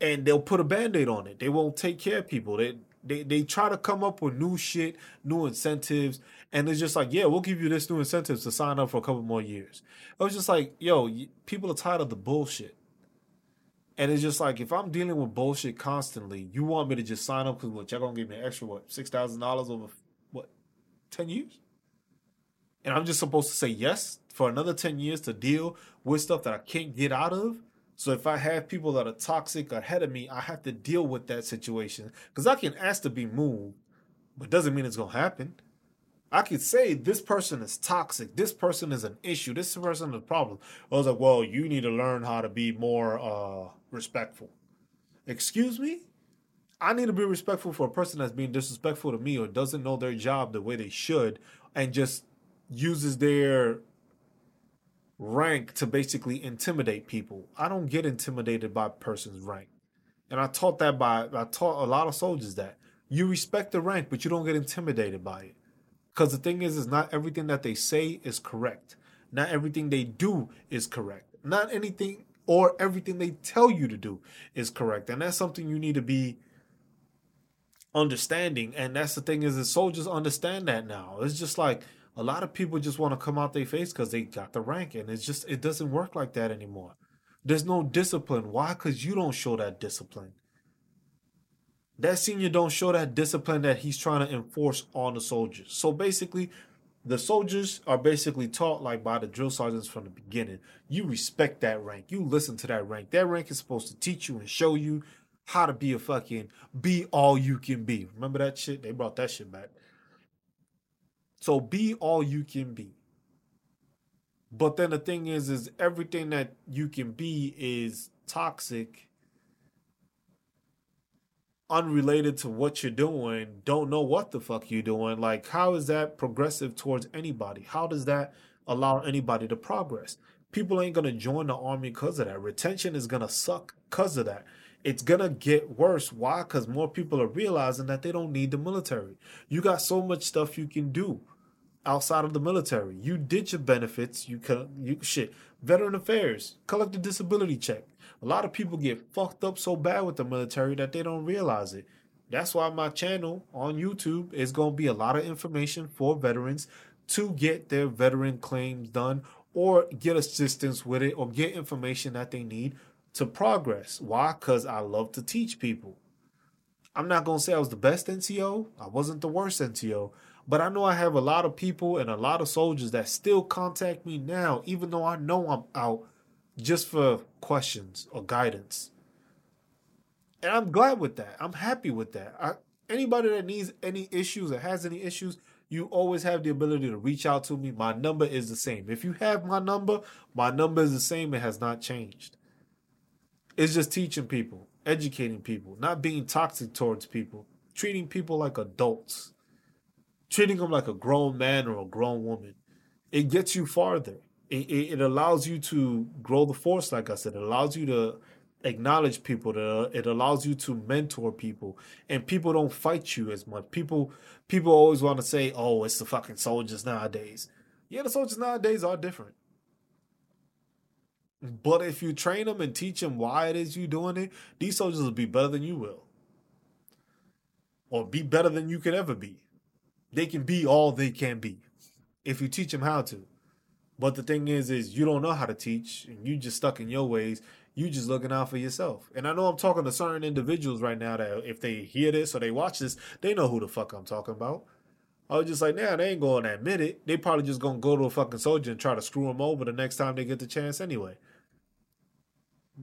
and they'll put a band-aid on it. They won't take care of people. They they they try to come up with new shit, new incentives, and it's just like, yeah, we'll give you this new incentives to sign up for a couple more years. It was just like, yo, people are tired of the bullshit. And it's just like if I'm dealing with bullshit constantly, you want me to just sign up because what y'all gonna give me an extra what six thousand dollars over what ten years? And I'm just supposed to say yes for another 10 years to deal with stuff that I can't get out of. So if I have people that are toxic ahead of me, I have to deal with that situation. Because I can ask to be moved, but doesn't mean it's to happen. I could say this person is toxic. This person is an issue. This person is a problem. I was like, well, you need to learn how to be more uh, respectful. Excuse me? I need to be respectful for a person that's being disrespectful to me or doesn't know their job the way they should and just uses their rank to basically intimidate people. I don't get intimidated by a person's rank. And I taught that by I taught a lot of soldiers that. You respect the rank, but you don't get intimidated by it. Because the thing is, is not everything that they say is correct. Not everything they do is correct. Not anything or everything they tell you to do is correct. And that's something you need to be understanding. And that's the thing is that soldiers understand that now. It's just like a lot of people just want to come out their face because they got the rank and it's just it doesn't work like that anymore there's no discipline why because you don't show that discipline that senior don't show that discipline that he's trying to enforce on the soldiers so basically the soldiers are basically taught like by the drill sergeants from the beginning you respect that rank you listen to that rank that rank is supposed to teach you and show you how to be a fucking be all you can be. Remember that shit? They brought that shit back. So be all you can be. But then the thing is, is everything that you can be is toxic, unrelated to what you're doing, don't know what the fuck you're doing. Like, how is that progressive towards anybody? How does that allow anybody to progress? People ain't gonna join the army because of that. Retention is gonna suck because of that it's gonna get worse. Why? Because more people are realizing that they don't need the military. You got so much stuff you can do outside of the military. You did your benefits. You can you shit. Veteran affairs, collect a disability check. A lot of people get fucked up so bad with the military that they don't realize it. That's why my channel on YouTube is gonna be a lot of information for veterans to get their veteran claims done or get assistance with it or get information that they need to progress. Why? Because I love to teach people. I'm not going to say I was the best NCO. I wasn't the worst NCO. But I know I have a lot of people and a lot of soldiers that still contact me now, even though I know I'm out just for questions or guidance. And I'm glad with that. I'm happy with that. I, anybody that needs any issues or has any issues, you always have the ability to reach out to me. My number is the same. If you have my number, my number is the same. It has not changed. It's just teaching people, educating people, not being toxic towards people, treating people like adults, treating them like a grown man or a grown woman. It gets you farther. It, it, allows you to grow the force, like I said. It allows you to acknowledge people. To, it allows you to mentor people, and people don't fight you as much. People people always want to say, "Oh, it's the fucking soldiers nowadays." Yeah, the soldiers nowadays are different. But if you train them and teach them why it is you doing it, these soldiers will be better than you will. Or be better than you could ever be. They can be all they can be if you teach them how to. But the thing is, is you don't know how to teach and you just stuck in your ways. You just looking out for yourself. And I know I'm talking to certain individuals right now that if they hear this or they watch this, they know who the fuck I'm talking about. I was just like, nah, they ain't going to admit it. They probably just gonna go to a fucking soldier and try to screw him over the next time they get the chance anyway.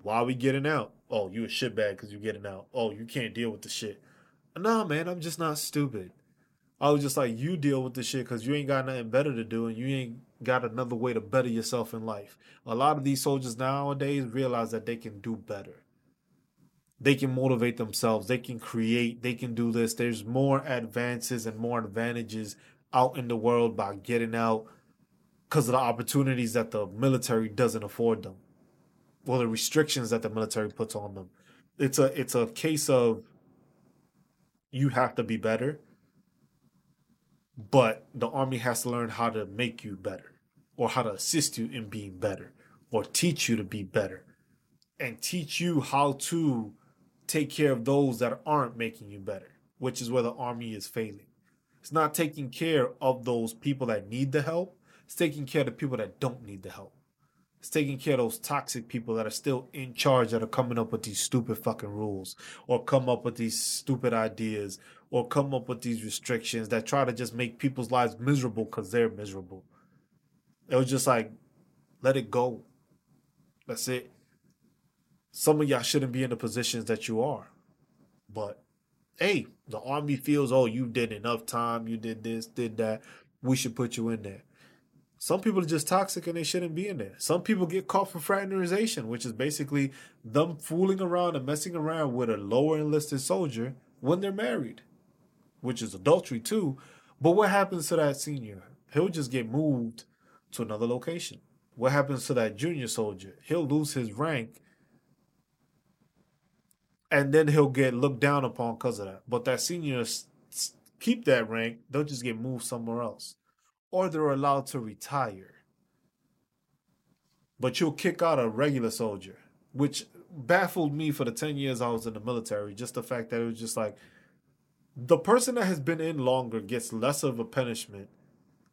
Why we getting out? Oh, you a shitbag because you getting out. Oh, you can't deal with the shit. Nah, man, I'm just not stupid. I was just like, you deal with the shit because you ain't got nothing better to do and you ain't got another way to better yourself in life. A lot of these soldiers nowadays realize that they can do better. They can motivate themselves. They can create. They can do this. There's more advances and more advantages out in the world by getting out because of the opportunities that the military doesn't afford them well the restrictions that the military puts on them. It's a it's a case of you have to be better, but the army has to learn how to make you better or how to assist you in being better or teach you to be better and teach you how to take care of those that aren't making you better, which is where the army is failing. It's not taking care of those people that need the help. It's taking care of the people that don't need the help. It's taking care of those toxic people that are still in charge that are coming up with these stupid fucking rules or come up with these stupid ideas or come up with these restrictions that try to just make people's lives miserable because they're miserable. It was just like, let it go. That's it. Some of y'all shouldn't be in the positions that you are. But hey, the army feels, oh, you did enough time, you did this, did that. We should put you in there. Some people are just toxic and they shouldn't be in there. Some people get caught for fraternization, which is basically them fooling around and messing around with a lower enlisted soldier when they're married, which is adultery too. But what happens to that senior? He'll just get moved to another location. What happens to that junior soldier? He'll lose his rank and then he'll get looked down upon because of that. But that senior keep that rank, they'll just get moved somewhere else or they're allowed to retire. But you'll kick out a regular soldier, which baffled me for the 10 years I was in the military. Just the fact that it was just like the person that has been in longer gets less of a punishment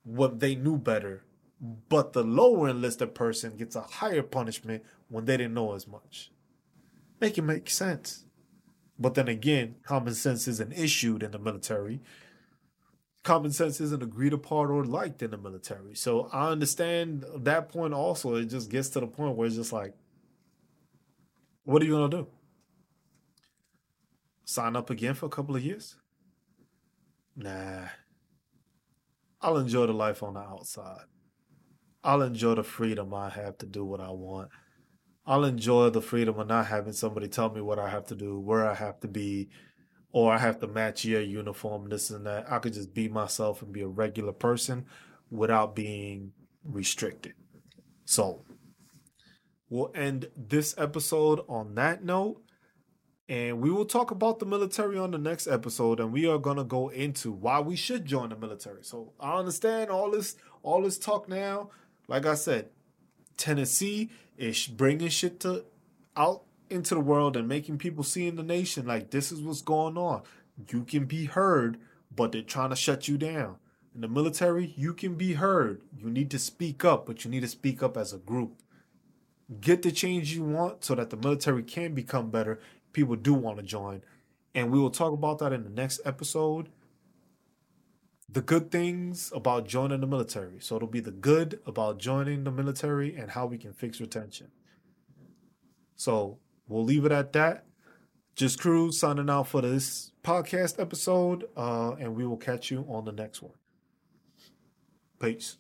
when they knew better, but the lower enlisted person gets a higher punishment when they didn't know as much. Make it make sense. But then again, common sense isn't issued in the military common sense isn't agreed upon or liked in the military. So I understand that point also. It just gets to the point where it's just like, what are you gonna do? sign up again for a couple of years? Nah. I'll enjoy the life on the outside. I'll enjoy the freedom I have to do what I want. I'll enjoy the freedom of not having somebody tell me what I have to do, where I have to be, or I have to match your uniform, this and that. I could just be myself and be a regular person without being restricted. So, we'll end this episode on that note. And we will talk about the military on the next episode, and we are gonna go into why we should join the military. So I understand all this, all this talk now. Like I said, Tennessee is bringing shit to out into the world and making people see in the nation like this is what's going on. You can be heard, but they're trying to shut you down. In the military, you can be heard. You need to speak up, but you need to speak up as a group. Get the change you want so that the military can become better people do want to join. And we will talk about that in the next episode. The good things about joining the military. So it'll be the good about joining the military and how we can fix retention. So we'll leave it at that. Just Cruz signing out for this podcast episode, uh, and we will catch you on the next one. Peace.